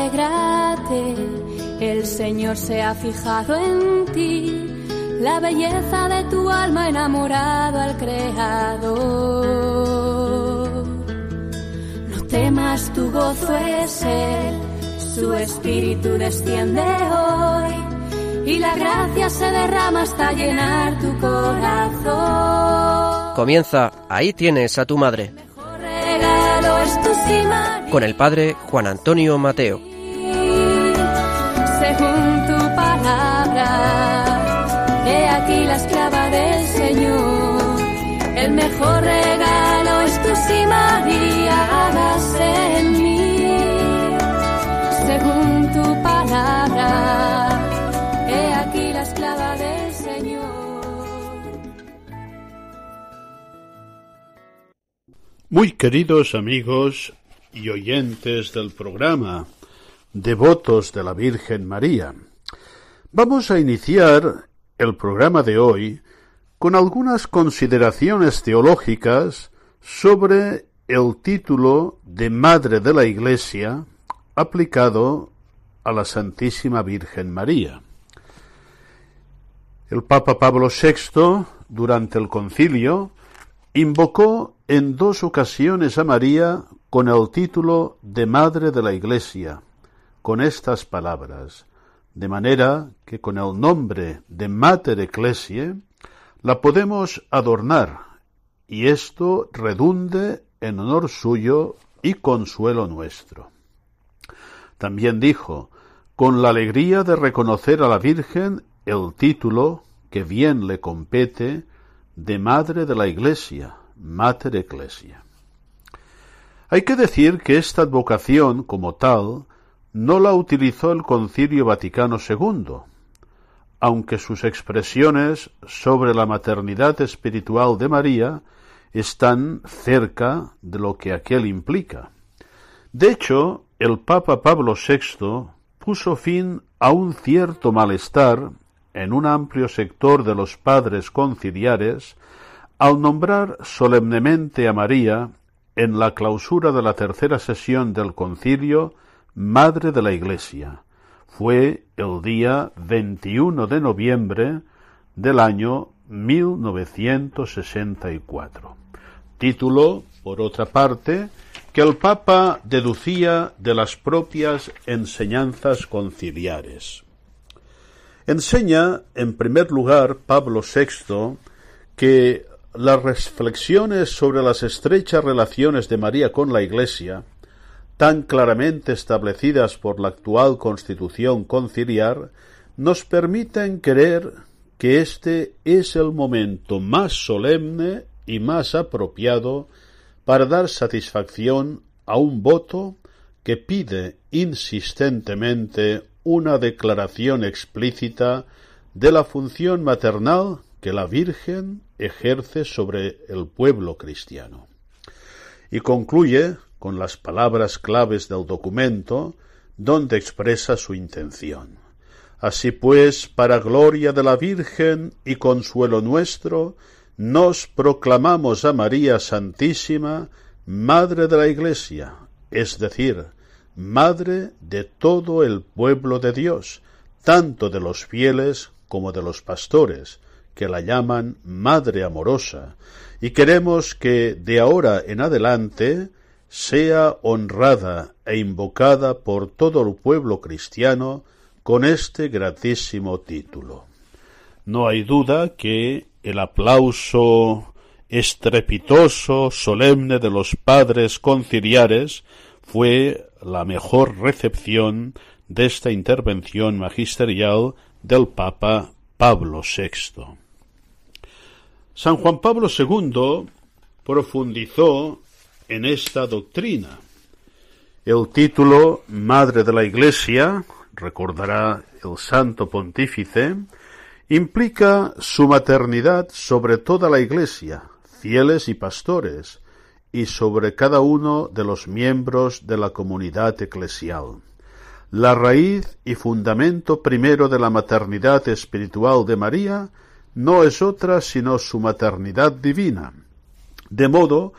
Alégrate, el Señor se ha fijado en ti, la belleza de tu alma enamorado al Creador. No temas, tu gozo es Él, su espíritu desciende hoy y la gracia se derrama hasta llenar tu corazón. Comienza, ahí tienes a tu madre. Con el padre Juan Antonio Mateo. Según tu palabra, he aquí la esclava del Señor. Muy queridos amigos y oyentes del programa, devotos de la Virgen María, vamos a iniciar el programa de hoy con algunas consideraciones teológicas sobre el título de Madre de la Iglesia aplicado a la Santísima Virgen María. El Papa Pablo VI, durante el concilio, invocó en dos ocasiones a María con el título de Madre de la Iglesia, con estas palabras, de manera que con el nombre de Mater Ecclesiae la podemos adornar, y esto redunde en honor suyo y consuelo nuestro. También dijo, con la alegría de reconocer a la Virgen el título que bien le compete de Madre de la Iglesia, Mater Ecclesia. Hay que decir que esta advocación, como tal, no la utilizó el Concilio Vaticano II, aunque sus expresiones sobre la maternidad espiritual de María están cerca de lo que aquel implica. De hecho, el Papa Pablo VI puso fin a un cierto malestar en un amplio sector de los padres conciliares al nombrar solemnemente a María en la clausura de la tercera sesión del concilio Madre de la Iglesia. Fue el día 21 de noviembre del año 1964. Título, por otra parte, que el Papa deducía de las propias enseñanzas conciliares. Enseña, en primer lugar, Pablo VI, que las reflexiones sobre las estrechas relaciones de María con la Iglesia, tan claramente establecidas por la actual constitución conciliar, nos permiten creer que este es el momento más solemne y más apropiado para dar satisfacción a un voto que pide insistentemente una declaración explícita de la función maternal que la Virgen ejerce sobre el pueblo cristiano. Y concluye con las palabras claves del documento, donde expresa su intención. Así pues, para gloria de la Virgen y consuelo nuestro, nos proclamamos a María Santísima, Madre de la Iglesia, es decir, Madre de todo el pueblo de Dios, tanto de los fieles como de los pastores, que la llaman Madre Amorosa, y queremos que de ahora en adelante sea honrada e invocada por todo el pueblo cristiano con este gratísimo título. No hay duda que el aplauso estrepitoso, solemne de los padres conciliares fue la mejor recepción de esta intervención magisterial del Papa Pablo VI. San Juan Pablo II profundizó en esta doctrina. El título Madre de la Iglesia, recordará el Santo Pontífice, implica su maternidad sobre toda la Iglesia, fieles y pastores, y sobre cada uno de los miembros de la comunidad eclesial. La raíz y fundamento primero de la maternidad espiritual de María no es otra sino su maternidad divina, de modo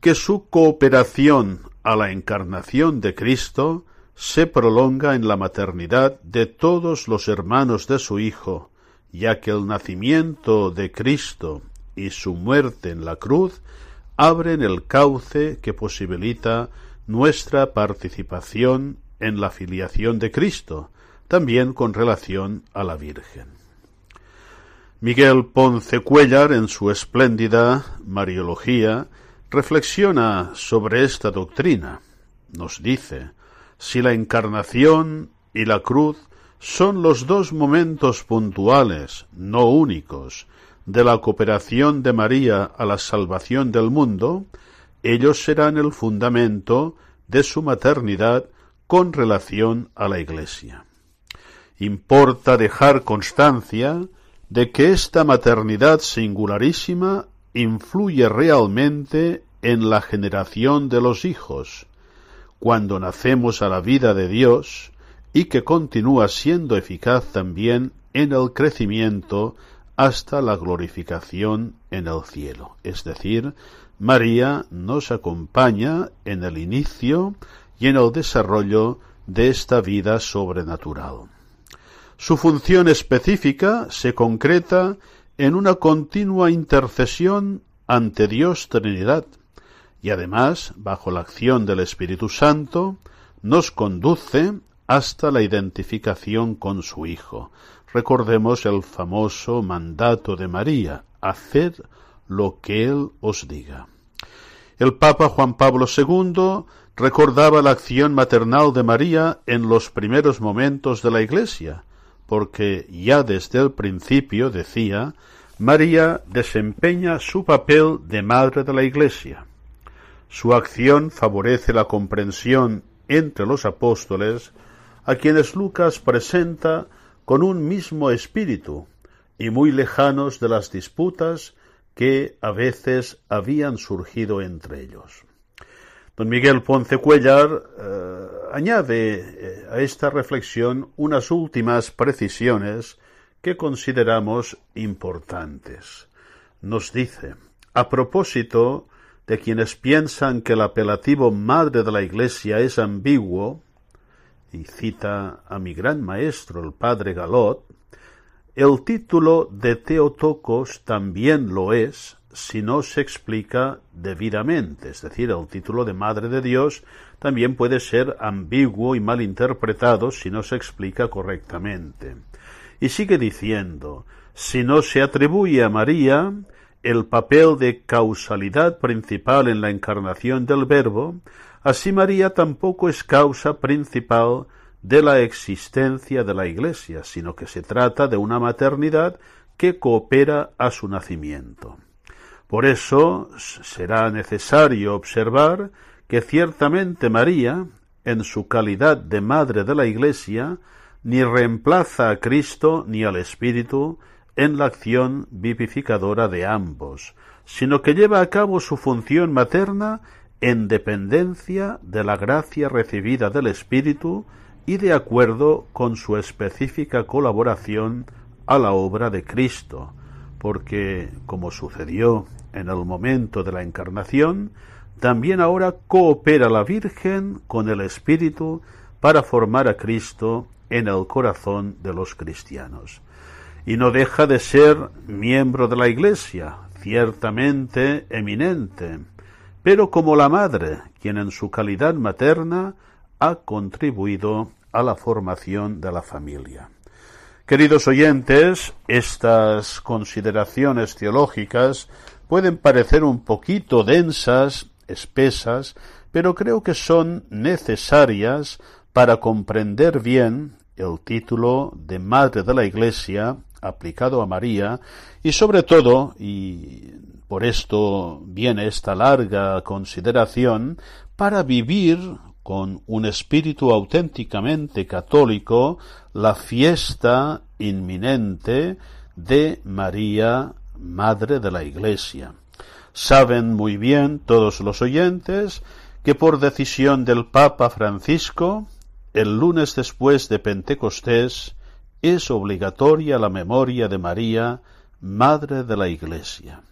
que su cooperación a la encarnación de Cristo se prolonga en la maternidad de todos los hermanos de su Hijo, ya que el nacimiento de Cristo y su muerte en la cruz abren el cauce que posibilita nuestra participación en la filiación de Cristo, también con relación a la Virgen. Miguel Ponce Cuellar, en su espléndida Mariología, reflexiona sobre esta doctrina. Nos dice, si la encarnación y la cruz son los dos momentos puntuales, no únicos, de la cooperación de María a la salvación del mundo, ellos serán el fundamento de su maternidad con relación a la Iglesia. Importa dejar constancia de que esta maternidad singularísima influye realmente en la generación de los hijos, cuando nacemos a la vida de Dios y que continúa siendo eficaz también en el crecimiento hasta la glorificación en el cielo. Es decir, María nos acompaña en el inicio y en el desarrollo de esta vida sobrenatural. Su función específica se concreta en una continua intercesión ante Dios Trinidad y además, bajo la acción del Espíritu Santo, nos conduce hasta la identificación con su Hijo. Recordemos el famoso mandato de María, haced lo que Él os diga. El Papa Juan Pablo II recordaba la acción maternal de María en los primeros momentos de la Iglesia, porque ya desde el principio, decía, María desempeña su papel de madre de la Iglesia. Su acción favorece la comprensión entre los apóstoles, a quienes Lucas presenta con un mismo espíritu y muy lejanos de las disputas que a veces habían surgido entre ellos. Don Miguel Ponce Cuellar eh, añade eh, a esta reflexión unas últimas precisiones que consideramos importantes. Nos dice, a propósito de quienes piensan que el apelativo Madre de la Iglesia es ambiguo, y cita a mi gran maestro, el padre Galot, el título de Teotocos también lo es si no se explica debidamente, es decir, el título de Madre de Dios también puede ser ambiguo y mal interpretado si no se explica correctamente. Y sigue diciendo, si no se atribuye a María el papel de causalidad principal en la encarnación del Verbo, así María tampoco es causa principal de la existencia de la Iglesia, sino que se trata de una maternidad que coopera a su nacimiento. Por eso será necesario observar que ciertamente María, en su calidad de madre de la Iglesia, ni reemplaza a Cristo ni al Espíritu en la acción vivificadora de ambos, sino que lleva a cabo su función materna en dependencia de la gracia recibida del Espíritu y de acuerdo con su específica colaboración a la obra de Cristo, porque, como sucedió en el momento de la encarnación, también ahora coopera la Virgen con el Espíritu para formar a Cristo en el corazón de los cristianos. Y no deja de ser miembro de la Iglesia, ciertamente eminente, pero como la madre, quien en su calidad materna ha contribuido a la formación de la familia. Queridos oyentes, estas consideraciones teológicas pueden parecer un poquito densas, espesas, pero creo que son necesarias para comprender bien el título de Madre de la Iglesia aplicado a María y sobre todo, y por esto viene esta larga consideración, para vivir con un espíritu auténticamente católico la fiesta inminente de María, Madre de la Iglesia. Saben muy bien todos los oyentes que por decisión del Papa Francisco, el lunes después de Pentecostés, es obligatoria la memoria de María, Madre de la Iglesia.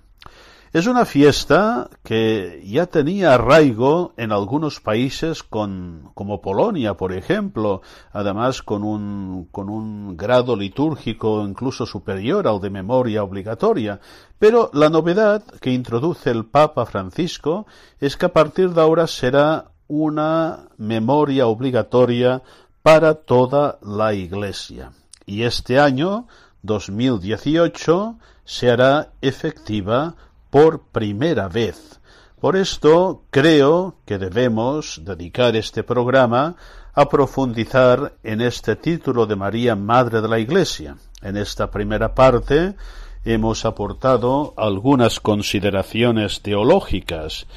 Es una fiesta que ya tenía arraigo en algunos países con, como Polonia, por ejemplo, además con un, con un grado litúrgico incluso superior al de memoria obligatoria. Pero la novedad que introduce el Papa Francisco es que a partir de ahora será una memoria obligatoria para toda la Iglesia. Y este año, 2018, se hará efectiva por primera vez. Por esto creo que debemos dedicar este programa a profundizar en este título de María Madre de la Iglesia. En esta primera parte hemos aportado algunas consideraciones teológicas.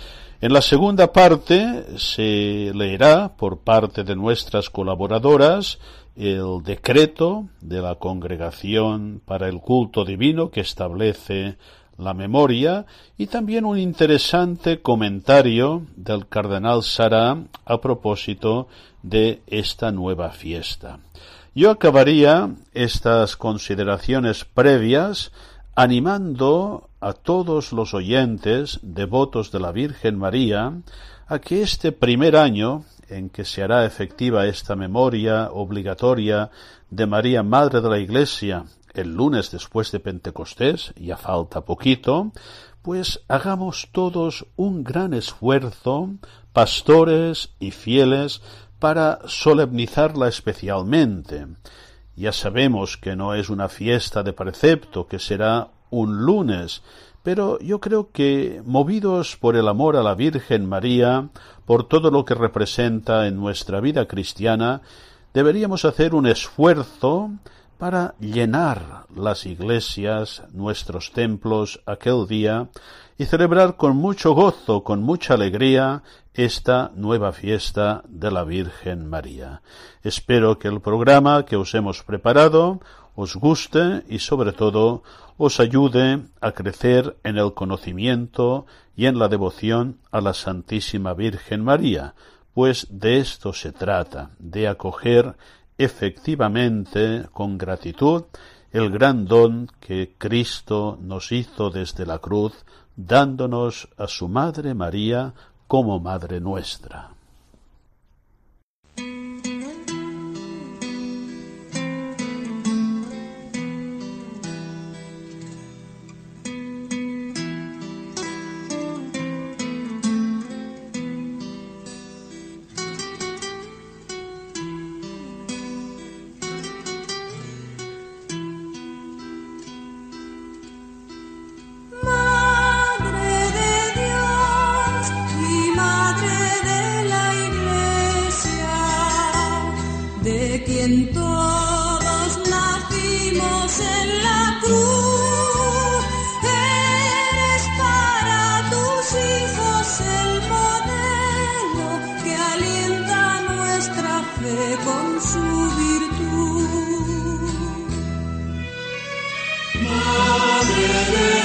En la segunda parte se leerá por parte de nuestras colaboradoras el decreto de la Congregación para el Culto Divino que establece la memoria y también un interesante comentario del cardenal Sara a propósito de esta nueva fiesta. Yo acabaría estas consideraciones previas animando a todos los oyentes devotos de la Virgen María a que este primer año en que se hará efectiva esta memoria obligatoria de María Madre de la Iglesia el lunes después de Pentecostés, ya falta poquito, pues hagamos todos un gran esfuerzo, pastores y fieles, para solemnizarla especialmente. Ya sabemos que no es una fiesta de precepto, que será un lunes, pero yo creo que, movidos por el amor a la Virgen María, por todo lo que representa en nuestra vida cristiana, deberíamos hacer un esfuerzo para llenar las iglesias, nuestros templos aquel día y celebrar con mucho gozo, con mucha alegría, esta nueva fiesta de la Virgen María. Espero que el programa que os hemos preparado os guste y sobre todo os ayude a crecer en el conocimiento y en la devoción a la Santísima Virgen María, pues de esto se trata, de acoger efectivamente con gratitud el gran don que Cristo nos hizo desde la cruz, dándonos a su Madre María como Madre nuestra. De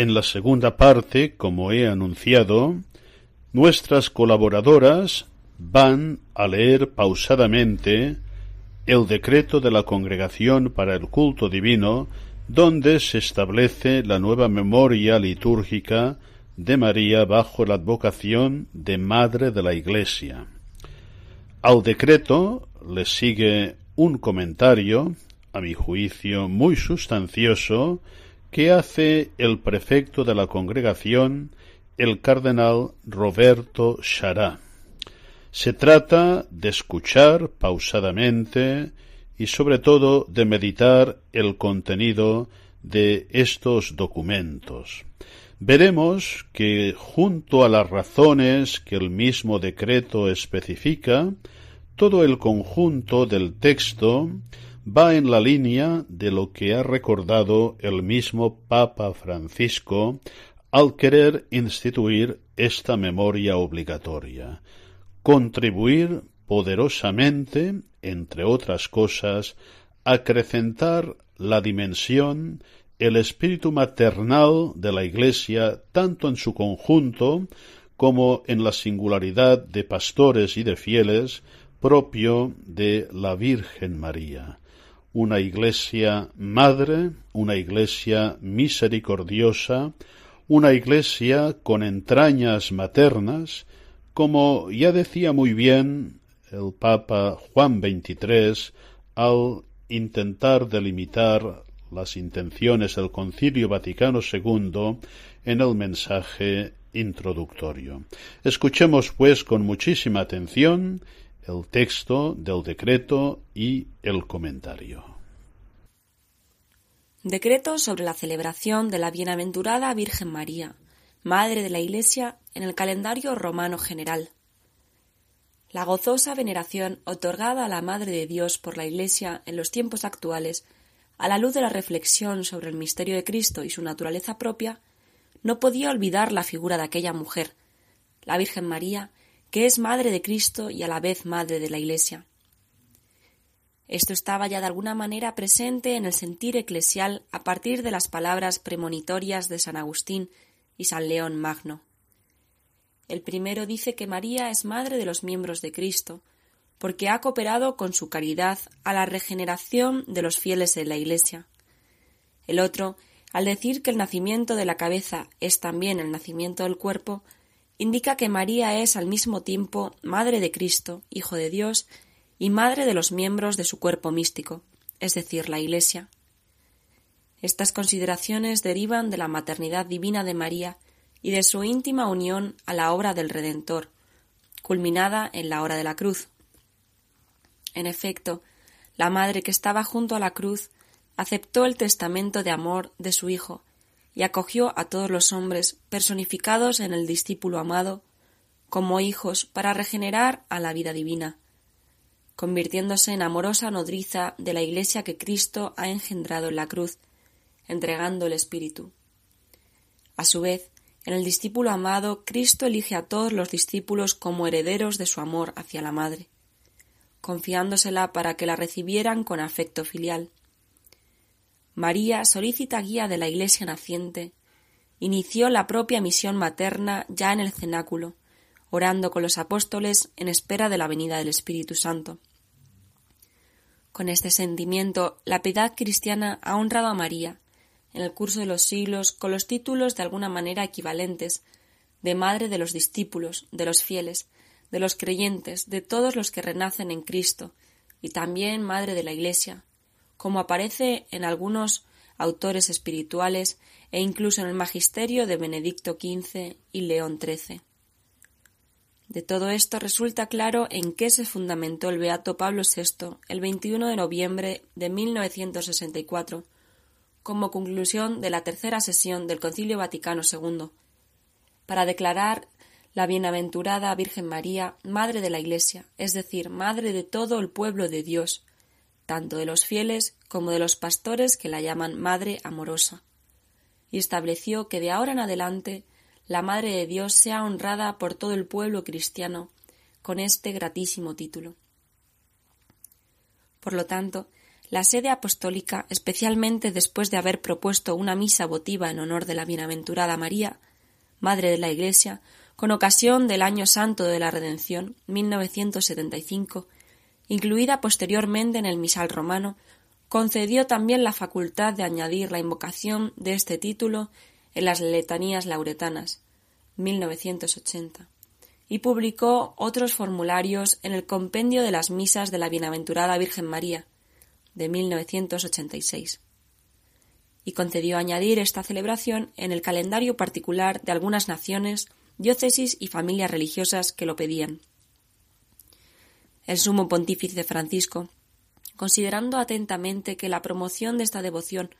en la segunda parte, como he anunciado, nuestras colaboradoras van a leer pausadamente el decreto de la Congregación para el Culto Divino, donde se establece la nueva memoria litúrgica de María bajo la advocación de Madre de la Iglesia. Al decreto le sigue un comentario, a mi juicio muy sustancioso, que hace el prefecto de la congregación, el cardenal Roberto Chará. Se trata de escuchar pausadamente y sobre todo de meditar el contenido de estos documentos. Veremos que junto a las razones que el mismo decreto especifica, todo el conjunto del texto va en la línea de lo que ha recordado el mismo Papa Francisco al querer instituir esta memoria obligatoria, contribuir poderosamente, entre otras cosas, acrecentar la dimensión, el espíritu maternal de la Iglesia, tanto en su conjunto como en la singularidad de pastores y de fieles propio de la Virgen María una iglesia madre, una iglesia misericordiosa, una iglesia con entrañas maternas, como ya decía muy bien el Papa Juan XXIII al intentar delimitar las intenciones del Concilio Vaticano II en el mensaje introductorio. Escuchemos, pues, con muchísima atención el texto del decreto y el comentario. Decreto sobre la celebración de la Bienaventurada Virgen María, Madre de la Iglesia, en el calendario romano general. La gozosa veneración otorgada a la Madre de Dios por la Iglesia en los tiempos actuales, a la luz de la reflexión sobre el misterio de Cristo y su naturaleza propia, no podía olvidar la figura de aquella mujer, la Virgen María, que es madre de Cristo y a la vez madre de la Iglesia. Esto estaba ya de alguna manera presente en el sentir eclesial a partir de las palabras premonitorias de San Agustín y San León Magno. El primero dice que María es madre de los miembros de Cristo, porque ha cooperado con su caridad a la regeneración de los fieles en la Iglesia. El otro, al decir que el nacimiento de la cabeza es también el nacimiento del cuerpo, indica que María es al mismo tiempo Madre de Cristo, Hijo de Dios, y Madre de los miembros de su cuerpo místico, es decir, la Iglesia. Estas consideraciones derivan de la maternidad divina de María y de su íntima unión a la obra del Redentor, culminada en la hora de la cruz. En efecto, la madre que estaba junto a la cruz aceptó el testamento de amor de su Hijo y acogió a todos los hombres personificados en el discípulo amado como hijos para regenerar a la vida divina, convirtiéndose en amorosa nodriza de la Iglesia que Cristo ha engendrado en la cruz, entregando el Espíritu. A su vez, en el discípulo amado, Cristo elige a todos los discípulos como herederos de su amor hacia la Madre, confiándosela para que la recibieran con afecto filial. María, solícita guía de la Iglesia naciente, inició la propia misión materna ya en el cenáculo, orando con los apóstoles en espera de la venida del Espíritu Santo. Con este sentimiento, la piedad cristiana ha honrado a María, en el curso de los siglos, con los títulos de alguna manera equivalentes de Madre de los discípulos, de los fieles, de los creyentes, de todos los que renacen en Cristo, y también Madre de la Iglesia, como aparece en algunos autores espirituales e incluso en el magisterio de Benedicto XV y León XIII. De todo esto resulta claro en qué se fundamentó el Beato Pablo VI el 21 de noviembre de 1964, como conclusión de la tercera sesión del Concilio Vaticano II, para declarar la bienaventurada Virgen María, Madre de la Iglesia, es decir, Madre de todo el pueblo de Dios, tanto de los fieles como de los pastores que la llaman Madre amorosa, y estableció que de ahora en adelante la Madre de Dios sea honrada por todo el pueblo cristiano con este gratísimo título. Por lo tanto, la sede apostólica, especialmente después de haber propuesto una misa votiva en honor de la bienaventurada María, Madre de la Iglesia, con ocasión del Año Santo de la Redención, 1975, incluida posteriormente en el misal romano, concedió también la facultad de añadir la invocación de este título en las letanías lauretanas, 1980 y publicó otros formularios en el Compendio de las Misas de la Bienaventurada Virgen María, de 1986. Y concedió añadir esta celebración en el calendario particular de algunas naciones, diócesis y familias religiosas que lo pedían. El sumo pontífice Francisco, considerando atentamente que la promoción de esta devoción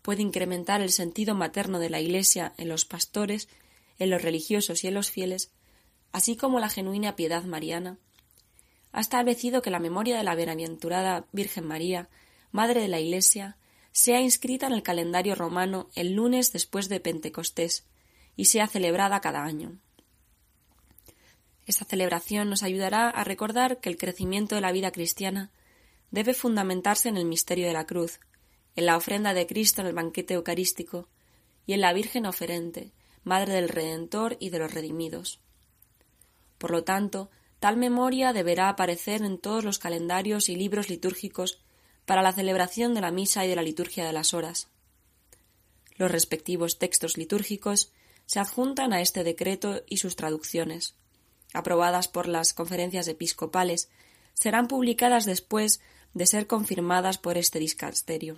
puede incrementar el sentido materno de la Iglesia en los pastores, en los religiosos y en los fieles, así como la genuina piedad mariana, ha establecido que la memoria de la bienaventurada Virgen María, Madre de la Iglesia, sea inscrita en el calendario romano el lunes después de Pentecostés y sea celebrada cada año. Esta celebración nos ayudará a recordar que el crecimiento de la vida cristiana debe fundamentarse en el misterio de la cruz, en la ofrenda de Cristo en el banquete eucarístico y en la Virgen oferente, Madre del Redentor y de los redimidos. Por lo tanto, tal memoria deberá aparecer en todos los calendarios y libros litúrgicos para la celebración de la misa y de la liturgia de las horas. Los respectivos textos litúrgicos se adjuntan a este decreto y sus traducciones, aprobadas por las conferencias episcopales, serán publicadas después de ser confirmadas por este dicasterio.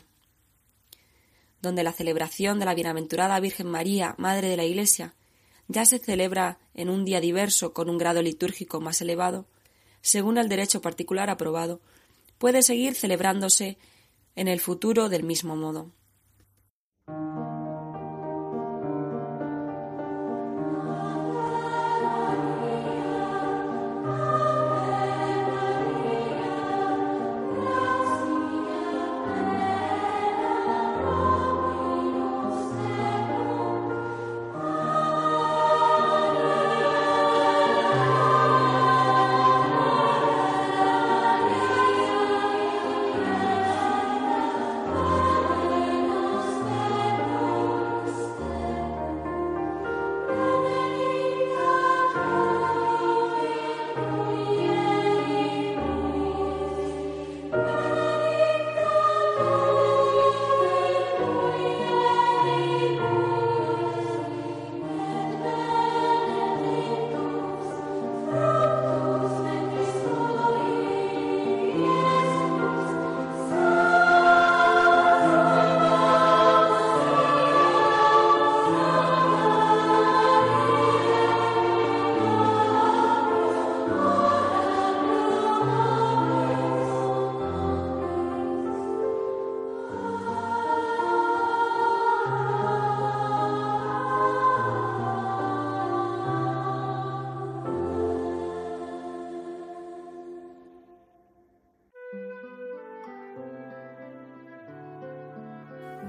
Donde la celebración de la bienaventurada Virgen María, Madre de la Iglesia, ya se celebra en un día diverso con un grado litúrgico más elevado, según el derecho particular aprobado, puede seguir celebrándose en el futuro del mismo modo.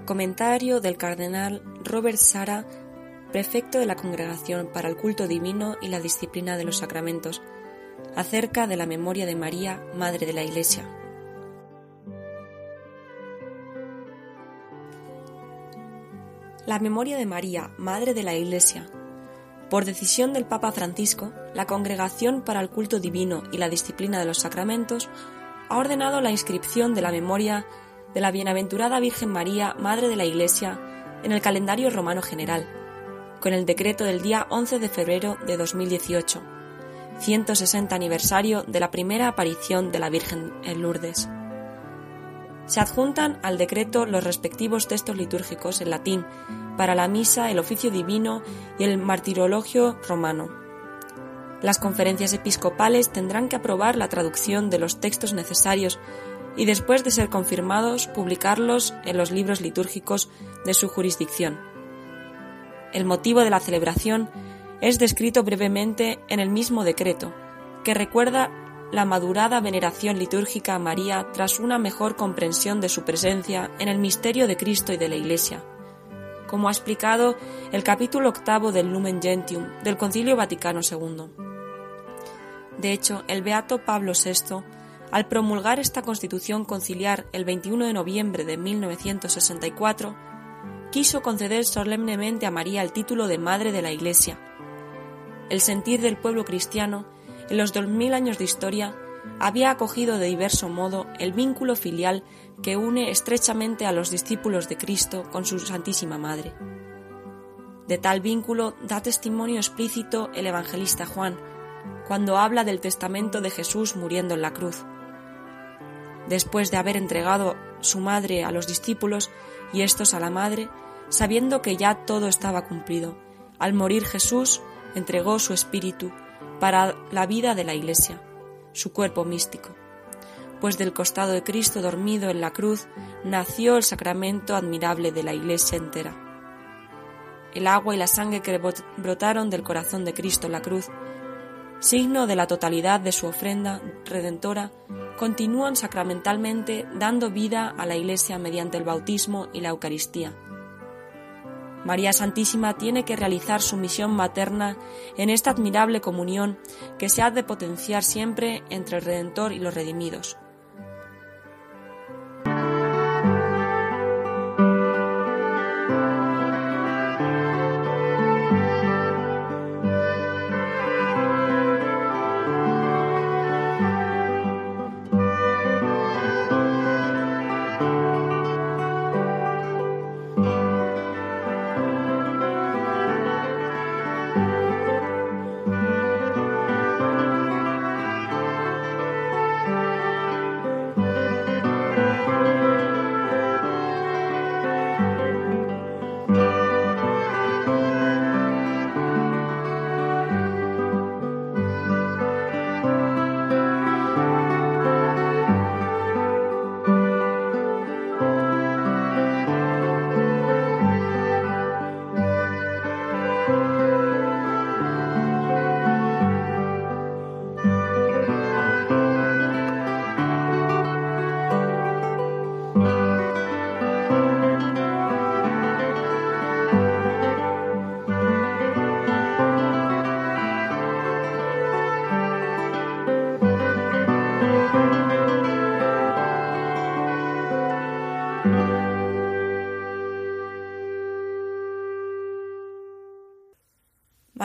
Comentario del cardenal Robert Sara, prefecto de la Congregación para el Culto Divino y la Disciplina de los Sacramentos, acerca de la memoria de María, Madre de la Iglesia. La memoria de María, Madre de la Iglesia. Por decisión del Papa Francisco, la Congregación para el Culto Divino y la Disciplina de los Sacramentos ha ordenado la inscripción de la memoria de la Bienaventurada Virgen María, Madre de la Iglesia, en el calendario romano general, con el decreto del día 11 de febrero de 2018, 160 aniversario de la primera aparición de la Virgen en Lourdes. Se adjuntan al decreto los respectivos textos litúrgicos en latín para la misa, el oficio divino y el martirologio romano. Las conferencias episcopales tendrán que aprobar la traducción de los textos necesarios y después de ser confirmados publicarlos en los libros litúrgicos de su jurisdicción. El motivo de la celebración es descrito brevemente en el mismo decreto, que recuerda la madurada veneración litúrgica a María tras una mejor comprensión de su presencia en el misterio de Cristo y de la Iglesia, como ha explicado el capítulo octavo del Lumen Gentium del Concilio Vaticano II. De hecho, el beato Pablo VI, al promulgar esta constitución conciliar el 21 de noviembre de 1964, quiso conceder solemnemente a María el título de Madre de la Iglesia. El sentir del pueblo cristiano en los dos mil años de historia, había acogido de diverso modo el vínculo filial que une estrechamente a los discípulos de Cristo con su Santísima Madre. De tal vínculo da testimonio explícito el evangelista Juan, cuando habla del testamento de Jesús muriendo en la cruz. Después de haber entregado su madre a los discípulos y estos a la madre, sabiendo que ya todo estaba cumplido, al morir Jesús entregó su espíritu para la vida de la Iglesia, su cuerpo místico, pues del costado de Cristo dormido en la cruz nació el sacramento admirable de la Iglesia entera. El agua y la sangre que brotaron del corazón de Cristo en la cruz, signo de la totalidad de su ofrenda redentora, continúan sacramentalmente dando vida a la Iglesia mediante el bautismo y la Eucaristía María Santísima tiene que realizar su misión materna en esta admirable comunión que se ha de potenciar siempre entre el Redentor y los redimidos.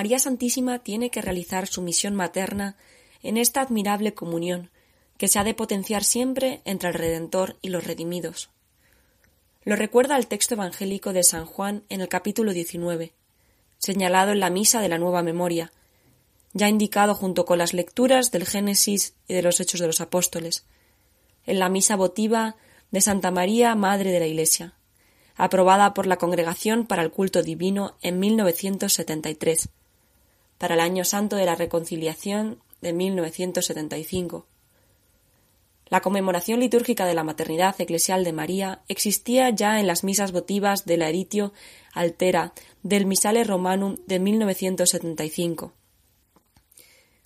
María Santísima tiene que realizar su misión materna en esta admirable comunión que se ha de potenciar siempre entre el Redentor y los redimidos. Lo recuerda el texto evangélico de San Juan en el capítulo 19, señalado en la misa de la nueva memoria, ya indicado junto con las lecturas del Génesis y de los Hechos de los Apóstoles, en la misa votiva de Santa María, Madre de la Iglesia, aprobada por la Congregación para el Culto Divino en 1973 para el Año Santo de la Reconciliación de 1975. La conmemoración litúrgica de la maternidad eclesial de María existía ya en las misas votivas de la Eritio Altera del Misale Romanum de 1975.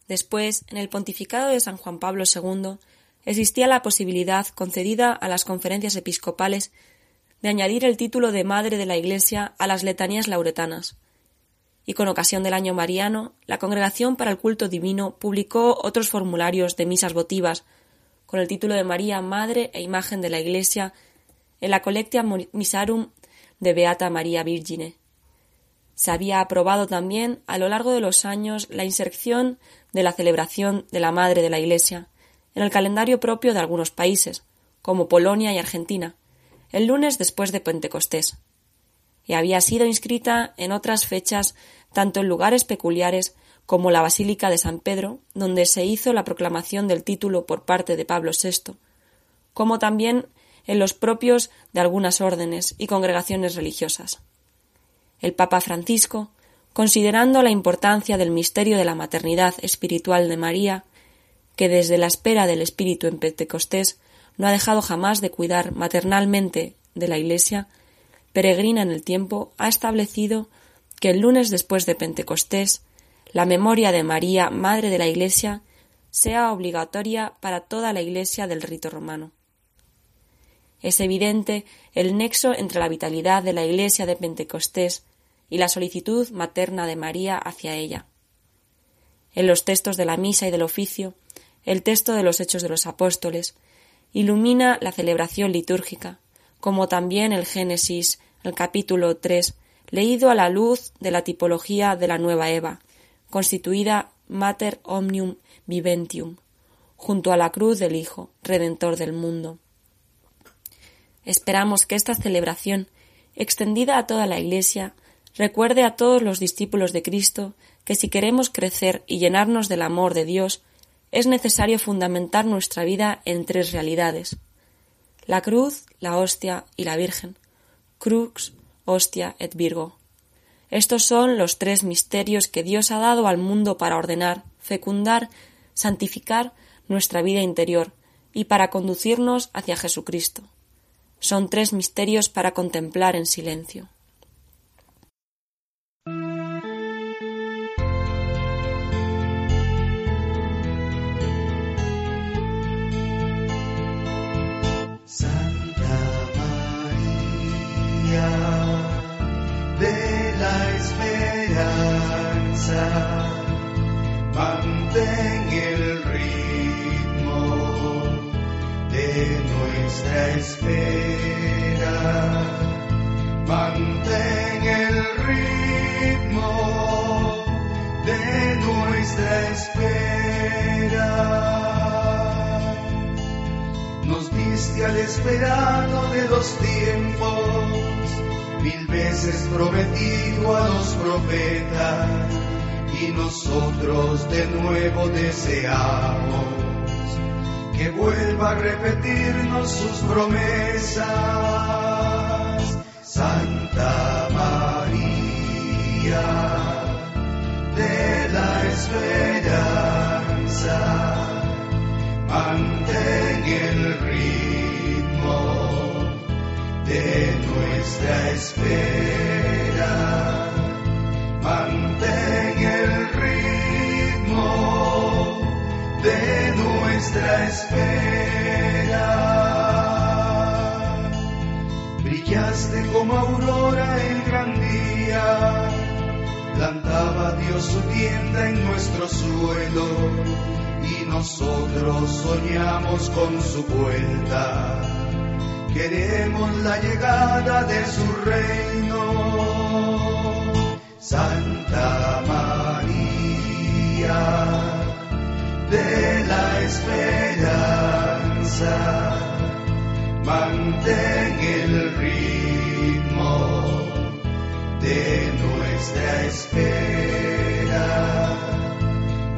Después, en el pontificado de San Juan Pablo II, existía la posibilidad concedida a las conferencias episcopales de añadir el título de Madre de la Iglesia a las letanías lauretanas, y con ocasión del año mariano, la Congregación para el Culto Divino publicó otros formularios de misas votivas con el título de María, Madre e Imagen de la Iglesia en la Collectia Misarum de Beata María Virgine. Se había aprobado también a lo largo de los años la inserción de la celebración de la Madre de la Iglesia en el calendario propio de algunos países, como Polonia y Argentina, el lunes después de Pentecostés, y había sido inscrita en otras fechas tanto en lugares peculiares como la Basílica de San Pedro, donde se hizo la proclamación del título por parte de Pablo VI, como también en los propios de algunas órdenes y congregaciones religiosas. El Papa Francisco, considerando la importancia del misterio de la maternidad espiritual de María, que desde la espera del Espíritu en Pentecostés no ha dejado jamás de cuidar maternalmente de la Iglesia, peregrina en el tiempo, ha establecido que el lunes después de Pentecostés la memoria de María, Madre de la Iglesia, sea obligatoria para toda la Iglesia del rito romano. Es evidente el nexo entre la vitalidad de la Iglesia de Pentecostés y la solicitud materna de María hacia ella. En los textos de la misa y del oficio, el texto de los Hechos de los Apóstoles, ilumina la celebración litúrgica, como también el Génesis, el capítulo 3, leído a la luz de la tipología de la nueva Eva, constituida Mater Omnium Viventium, junto a la cruz del Hijo, Redentor del mundo. Esperamos que esta celebración, extendida a toda la Iglesia, recuerde a todos los discípulos de Cristo que si queremos crecer y llenarnos del amor de Dios, es necesario fundamentar nuestra vida en tres realidades la cruz, la hostia y la Virgen. Crux, hostia et Virgo. Estos son los tres misterios que Dios ha dado al mundo para ordenar, fecundar, santificar nuestra vida interior y para conducirnos hacia Jesucristo. Son tres misterios para contemplar en silencio. Nuestra espera. Mantén el ritmo de nuestra espera. Nos viste al esperado de los tiempos mil veces prometido a los profetas y nosotros de nuevo deseamos que vuelva a repetirnos sus promesas. Santa María de la esperanza, mantén el ritmo de nuestra espera. Nuestra espera. Brillaste como aurora el gran día, plantaba Dios su tienda en nuestro suelo y nosotros soñamos con su vuelta queremos la llegada de su reino. Santa María de la esperanza, mantén el ritmo de nuestra espera.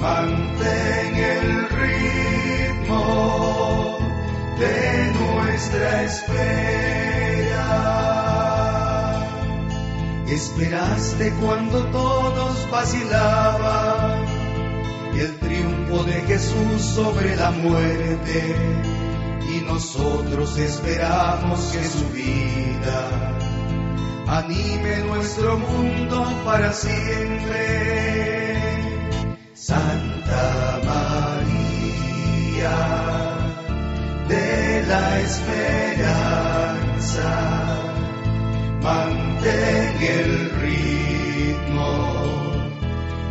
Mantén el ritmo de nuestra espera. Esperaste cuando todos vacilaban el triunfo de Jesús sobre la muerte y nosotros esperamos que su vida anime nuestro mundo para siempre. Santa María de la esperanza. Mantén el ritmo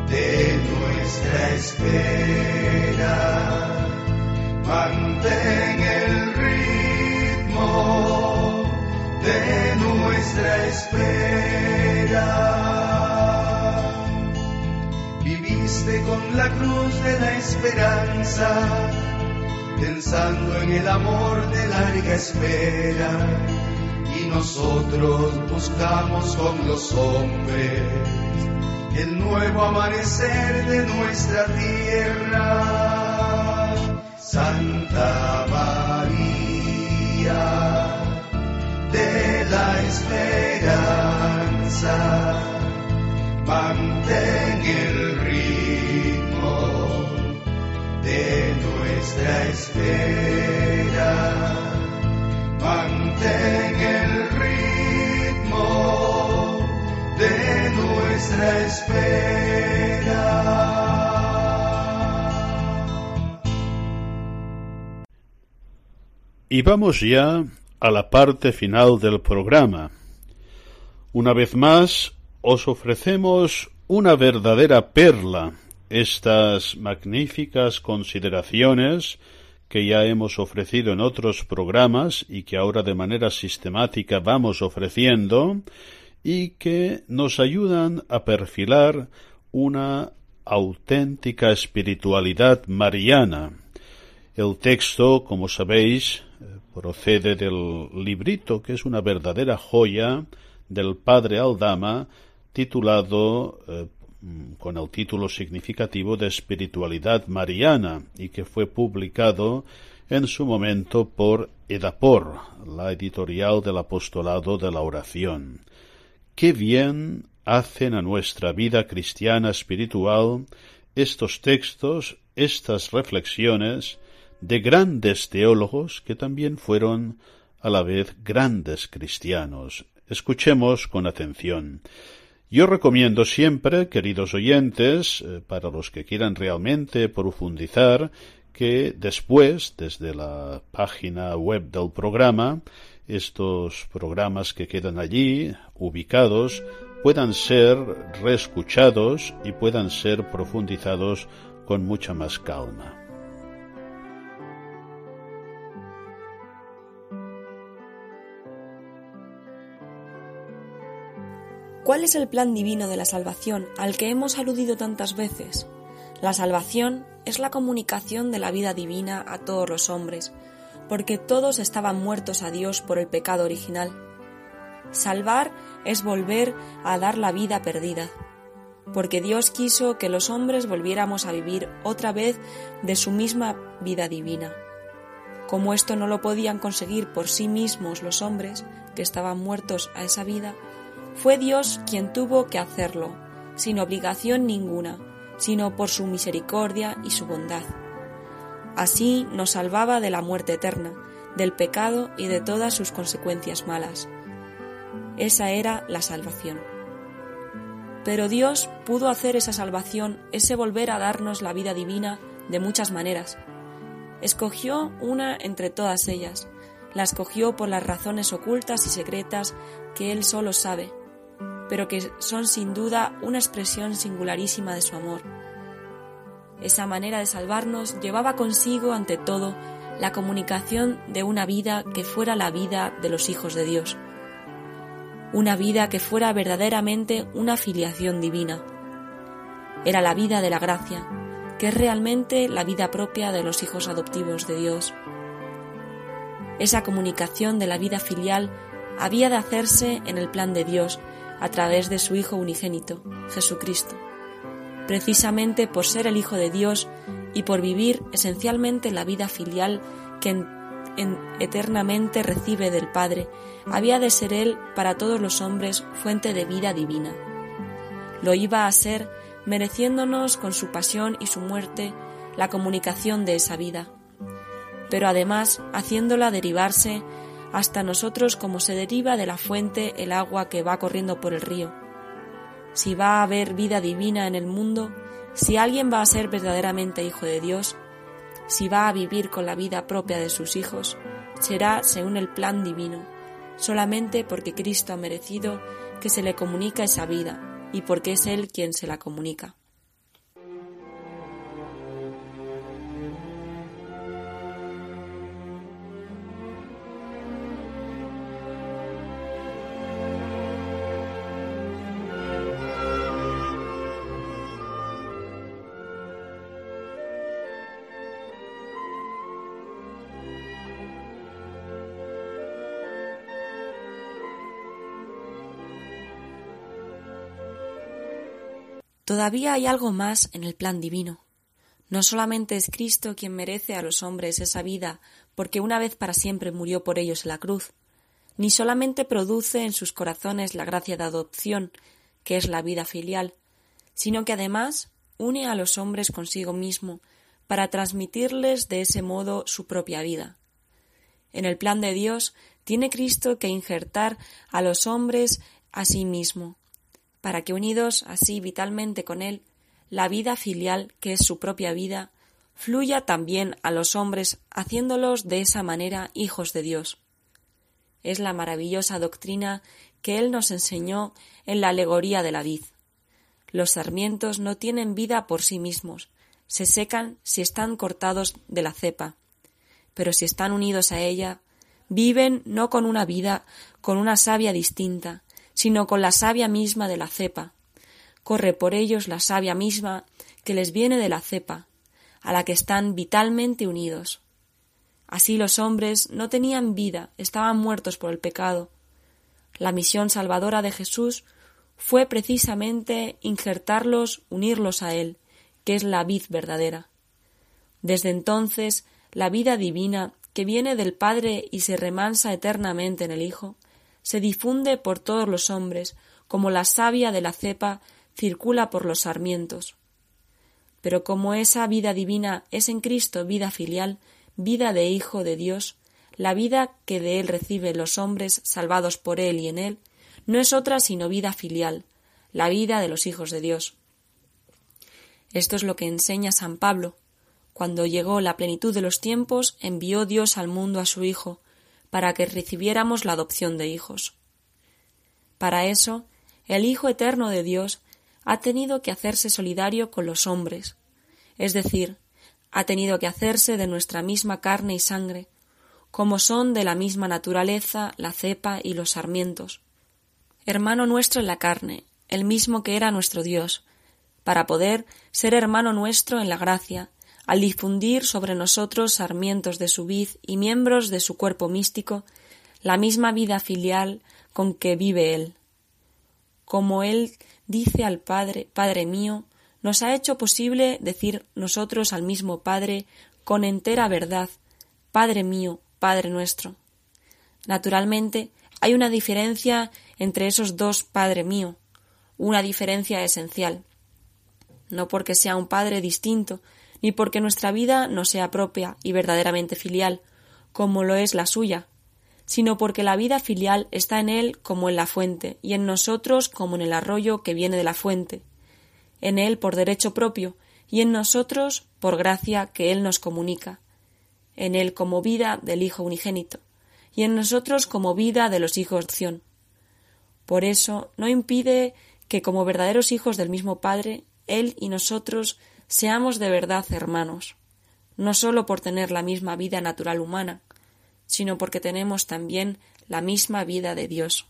de nuestra espera. Mantén el ritmo de nuestra espera. Viviste con la cruz de la esperanza pensando en el amor de larga espera, y nosotros buscamos con los hombres el nuevo amanecer de nuestra tierra. Santa María de la esperanza, mantén el ritmo de nuestra espera. Mantén el ritmo y vamos ya a la parte final del programa. Una vez más, os ofrecemos una verdadera perla estas magníficas consideraciones que ya hemos ofrecido en otros programas y que ahora de manera sistemática vamos ofreciendo, y que nos ayudan a perfilar una auténtica espiritualidad mariana. El texto, como sabéis, procede del librito que es una verdadera joya del padre Aldama titulado eh, con el título significativo de Espiritualidad Mariana y que fue publicado en su momento por Edapor, la editorial del apostolado de la oración. Qué bien hacen a nuestra vida cristiana espiritual estos textos, estas reflexiones, de grandes teólogos que también fueron a la vez grandes cristianos. Escuchemos con atención. Yo recomiendo siempre, queridos oyentes, eh, para los que quieran realmente profundizar, que después, desde la página web del programa, estos programas que quedan allí, ubicados, puedan ser reescuchados y puedan ser profundizados con mucha más calma. ¿Cuál es el plan divino de la salvación al que hemos aludido tantas veces? La salvación es la comunicación de la vida divina a todos los hombres, porque todos estaban muertos a Dios por el pecado original. Salvar es volver a dar la vida perdida, porque Dios quiso que los hombres volviéramos a vivir otra vez de su misma vida divina. Como esto no lo podían conseguir por sí mismos los hombres, que estaban muertos a esa vida, fue Dios quien tuvo que hacerlo, sin obligación ninguna, sino por su misericordia y su bondad. Así nos salvaba de la muerte eterna, del pecado y de todas sus consecuencias malas. Esa era la salvación. Pero Dios pudo hacer esa salvación, ese volver a darnos la vida divina, de muchas maneras. Escogió una entre todas ellas, la escogió por las razones ocultas y secretas que Él solo sabe, pero que son sin duda una expresión singularísima de su amor. Esa manera de salvarnos llevaba consigo, ante todo, la comunicación de una vida que fuera la vida de los hijos de Dios, una vida que fuera verdaderamente una filiación divina. Era la vida de la gracia, que es realmente la vida propia de los hijos adoptivos de Dios. Esa comunicación de la vida filial había de hacerse en el plan de Dios a través de su Hijo unigénito, Jesucristo, precisamente por ser el Hijo de Dios y por vivir esencialmente la vida filial que eternamente recibe del Padre, había de ser Él para todos los hombres fuente de vida divina. Lo iba a ser mereciéndonos con su pasión y su muerte la comunicación de esa vida, pero además haciéndola derivarse hasta nosotros como se deriva de la fuente el agua que va corriendo por el río. Si va a haber vida divina en el mundo, si alguien va a ser verdaderamente hijo de Dios, si va a vivir con la vida propia de sus hijos, será según el plan divino, solamente porque Cristo ha merecido que se le comunica esa vida y porque es Él quien se la comunica. Todavía hay algo más en el plan divino. No solamente es Cristo quien merece a los hombres esa vida, porque una vez para siempre murió por ellos en la cruz, ni solamente produce en sus corazones la gracia de adopción, que es la vida filial, sino que además une a los hombres consigo mismo para transmitirles de ese modo su propia vida. En el plan de Dios tiene Cristo que injertar a los hombres a sí mismo, para que unidos así vitalmente con Él, la vida filial, que es su propia vida, fluya también a los hombres, haciéndolos de esa manera hijos de Dios. Es la maravillosa doctrina que Él nos enseñó en la alegoría de la vid. Los sarmientos no tienen vida por sí mismos, se secan si están cortados de la cepa, pero si están unidos a ella, viven no con una vida, con una savia distinta, sino con la savia misma de la cepa. Corre por ellos la savia misma que les viene de la cepa, a la que están vitalmente unidos. Así los hombres no tenían vida, estaban muertos por el pecado. La misión salvadora de Jesús fue precisamente injertarlos, unirlos a Él, que es la vid verdadera. Desde entonces, la vida divina, que viene del Padre y se remansa eternamente en el Hijo, se difunde por todos los hombres, como la savia de la cepa circula por los sarmientos. Pero como esa vida divina es en Cristo vida filial, vida de Hijo de Dios, la vida que de Él reciben los hombres salvados por Él y en Él, no es otra sino vida filial, la vida de los hijos de Dios. Esto es lo que enseña San Pablo. Cuando llegó la plenitud de los tiempos, envió Dios al mundo a su Hijo, para que recibiéramos la adopción de hijos. Para eso, el Hijo eterno de Dios ha tenido que hacerse solidario con los hombres, es decir, ha tenido que hacerse de nuestra misma carne y sangre, como son de la misma naturaleza la cepa y los sarmientos. Hermano nuestro en la carne, el mismo que era nuestro Dios, para poder ser hermano nuestro en la gracia, al difundir sobre nosotros sarmientos de su vid y miembros de su cuerpo místico, la misma vida filial con que vive Él. Como Él dice al Padre, Padre mío, nos ha hecho posible decir nosotros al mismo Padre con entera verdad, Padre mío, Padre nuestro. Naturalmente, hay una diferencia entre esos dos Padre mío, una diferencia esencial. No porque sea un Padre distinto, ni porque nuestra vida no sea propia y verdaderamente filial, como lo es la suya, sino porque la vida filial está en Él como en la fuente, y en nosotros como en el arroyo que viene de la fuente, en Él por derecho propio, y en nosotros por gracia que Él nos comunica, en Él como vida del Hijo unigénito, y en nosotros como vida de los hijos de opción. Por eso no impide que como verdaderos hijos del mismo Padre, Él y nosotros seamos de verdad hermanos, no sólo por tener la misma vida natural humana, sino porque tenemos también la misma vida de Dios.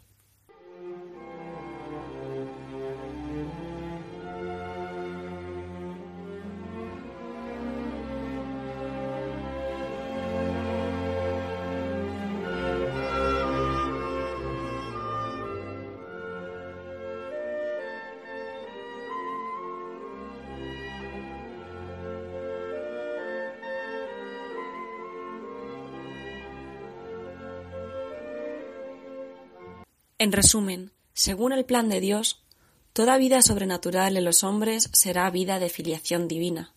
En resumen, según el plan de Dios, toda vida sobrenatural en los hombres será vida de filiación divina.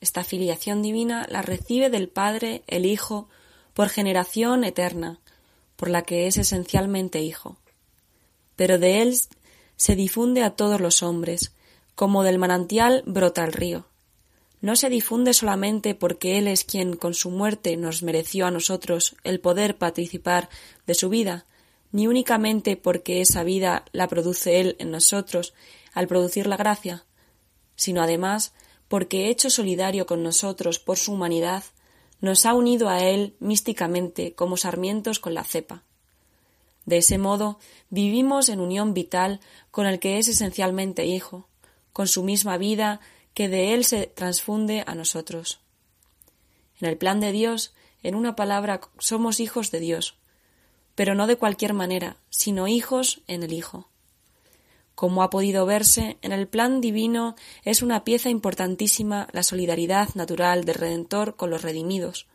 Esta filiación divina la recibe del Padre el Hijo por generación eterna, por la que es esencialmente Hijo. Pero de él se difunde a todos los hombres, como del manantial brota el río. No se difunde solamente porque Él es quien con su muerte nos mereció a nosotros el poder participar de su vida, ni únicamente porque esa vida la produce Él en nosotros al producir la gracia, sino además porque hecho solidario con nosotros por su humanidad, nos ha unido a Él místicamente como sarmientos con la cepa. De ese modo vivimos en unión vital con el que es esencialmente Hijo, con su misma vida que de Él se transfunde a nosotros. En el plan de Dios, en una palabra, somos hijos de Dios, pero no de cualquier manera, sino hijos en el Hijo. Como ha podido verse, en el plan divino es una pieza importantísima la solidaridad natural del Redentor con los redimidos.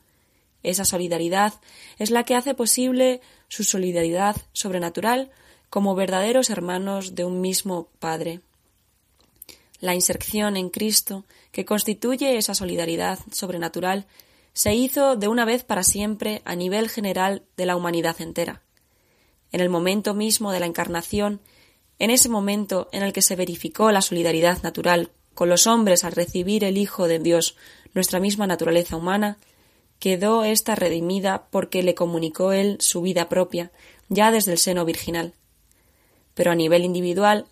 Esa solidaridad es la que hace posible su solidaridad sobrenatural como verdaderos hermanos de un mismo Padre. La inserción en Cristo, que constituye esa solidaridad sobrenatural, se hizo de una vez para siempre a nivel general de la humanidad entera. En el momento mismo de la encarnación, en ese momento en el que se verificó la solidaridad natural con los hombres al recibir el Hijo de Dios nuestra misma naturaleza humana, quedó ésta redimida porque le comunicó él su vida propia, ya desde el seno virginal. Pero a nivel individual,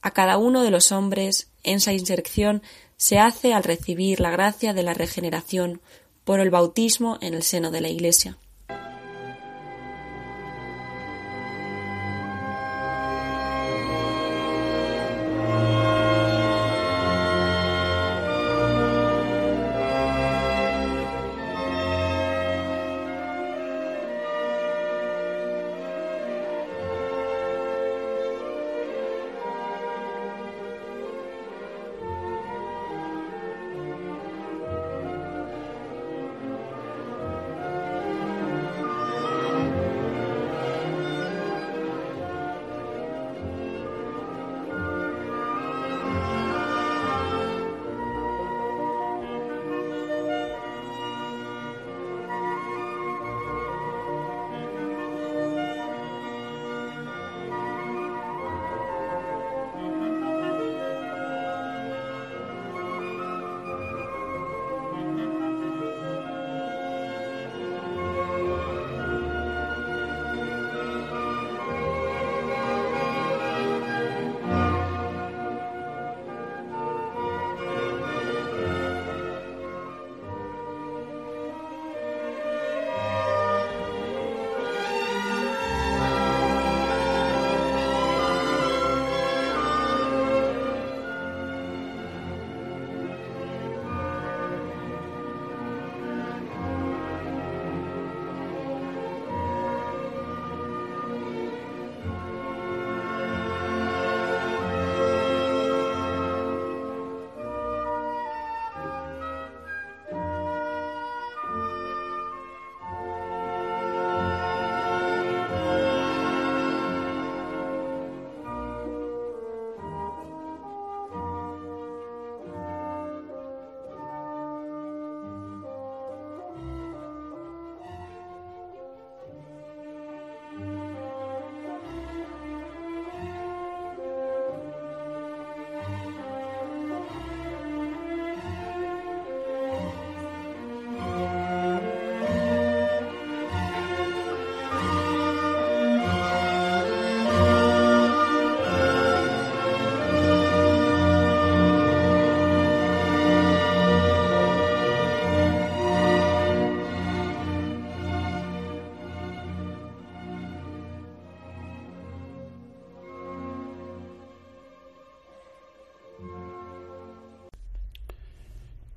a cada uno de los hombres, en esa inserción se hace al recibir la gracia de la regeneración por el bautismo en el seno de la Iglesia.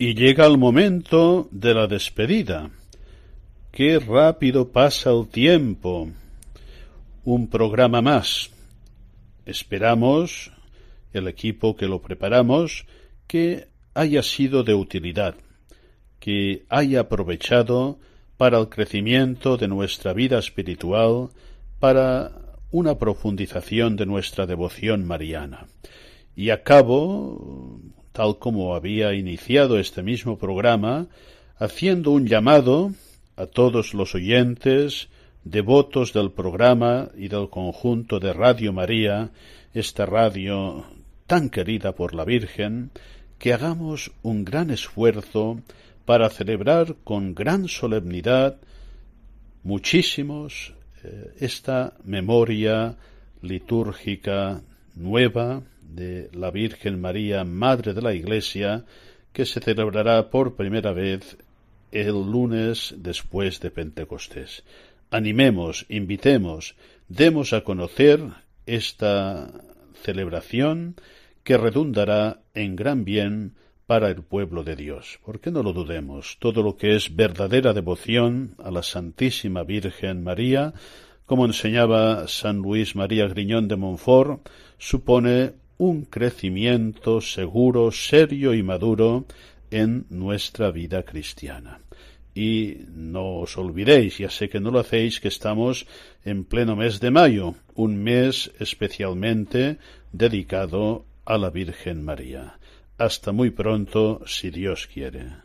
Y llega el momento de la despedida. Qué rápido pasa el tiempo. Un programa más. Esperamos, el equipo que lo preparamos, que haya sido de utilidad, que haya aprovechado para el crecimiento de nuestra vida espiritual, para una profundización de nuestra devoción mariana. Y acabo tal como había iniciado este mismo programa, haciendo un llamado a todos los oyentes, devotos del programa y del conjunto de Radio María, esta radio tan querida por la Virgen, que hagamos un gran esfuerzo para celebrar con gran solemnidad muchísimos eh, esta memoria litúrgica nueva de la Virgen María, Madre de la Iglesia, que se celebrará por primera vez el lunes después de Pentecostés. Animemos, invitemos, demos a conocer esta celebración que redundará en gran bien para el pueblo de Dios. ¿Por qué no lo dudemos? Todo lo que es verdadera devoción a la Santísima Virgen María, como enseñaba San Luis María Griñón de Montfort, supone un crecimiento seguro, serio y maduro en nuestra vida cristiana. Y no os olvidéis, ya sé que no lo hacéis, que estamos en pleno mes de mayo, un mes especialmente dedicado a la Virgen María. Hasta muy pronto, si Dios quiere.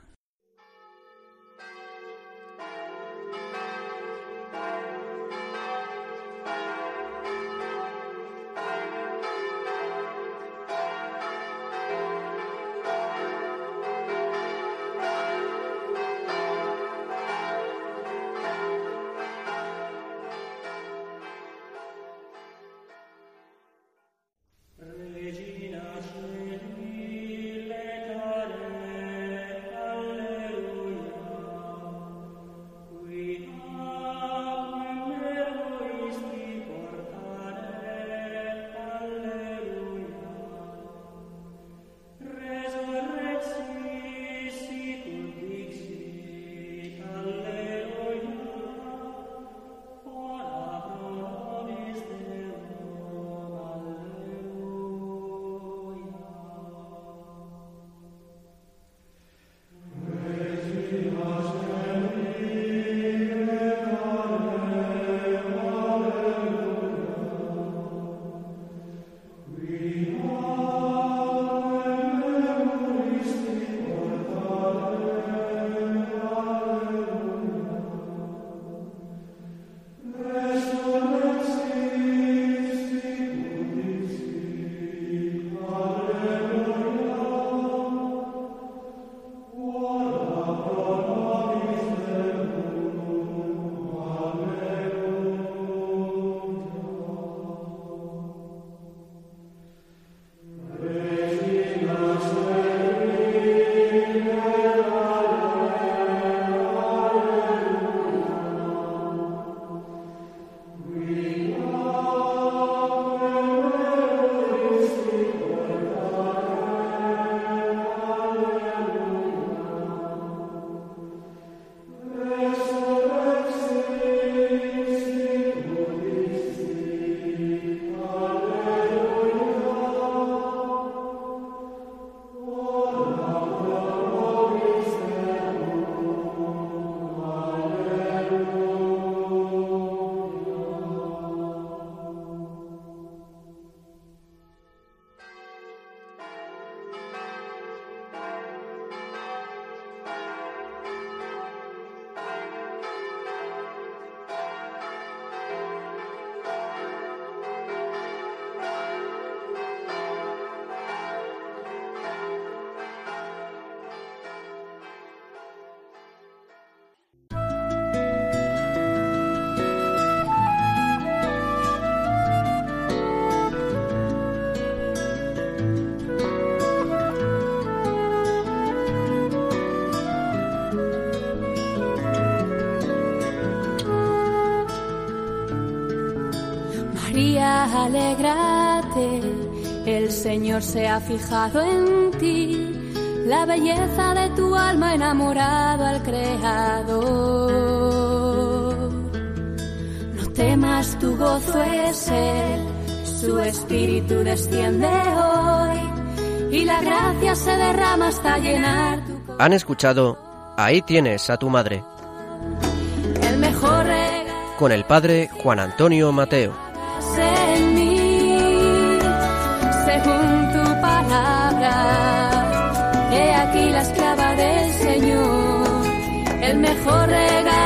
Alégrate, el Señor se ha fijado en ti, la belleza de tu alma enamorado al Creador. No temas, tu gozo es Él, su espíritu desciende hoy y la gracia se derrama hasta llenar tu corazón. Han escuchado Ahí tienes a tu madre El mejor regalo con el padre Juan Antonio Mateo. El mejor regalo